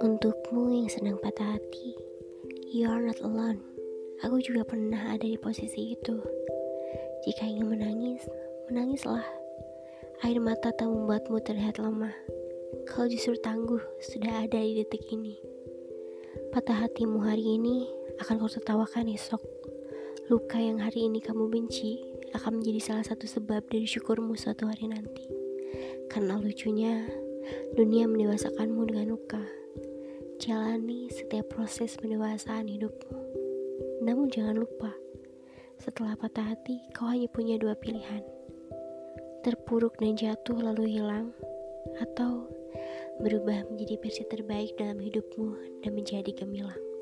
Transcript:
Untukmu yang sedang patah hati, you are not alone. Aku juga pernah ada di posisi itu. Jika ingin menangis, menangislah. Air mata tak membuatmu terlihat lemah. Kalau justru tangguh sudah ada di detik ini. Patah hatimu hari ini akan kau tertawakan esok. Luka yang hari ini kamu benci akan menjadi salah satu sebab dari syukurmu suatu hari nanti. Karena lucunya, dunia mendewasakanmu dengan luka. Jalani setiap proses pendewasaan hidupmu. Namun jangan lupa, setelah patah hati, kau hanya punya dua pilihan. Terpuruk dan jatuh lalu hilang, atau berubah menjadi versi terbaik dalam hidupmu dan menjadi gemilang.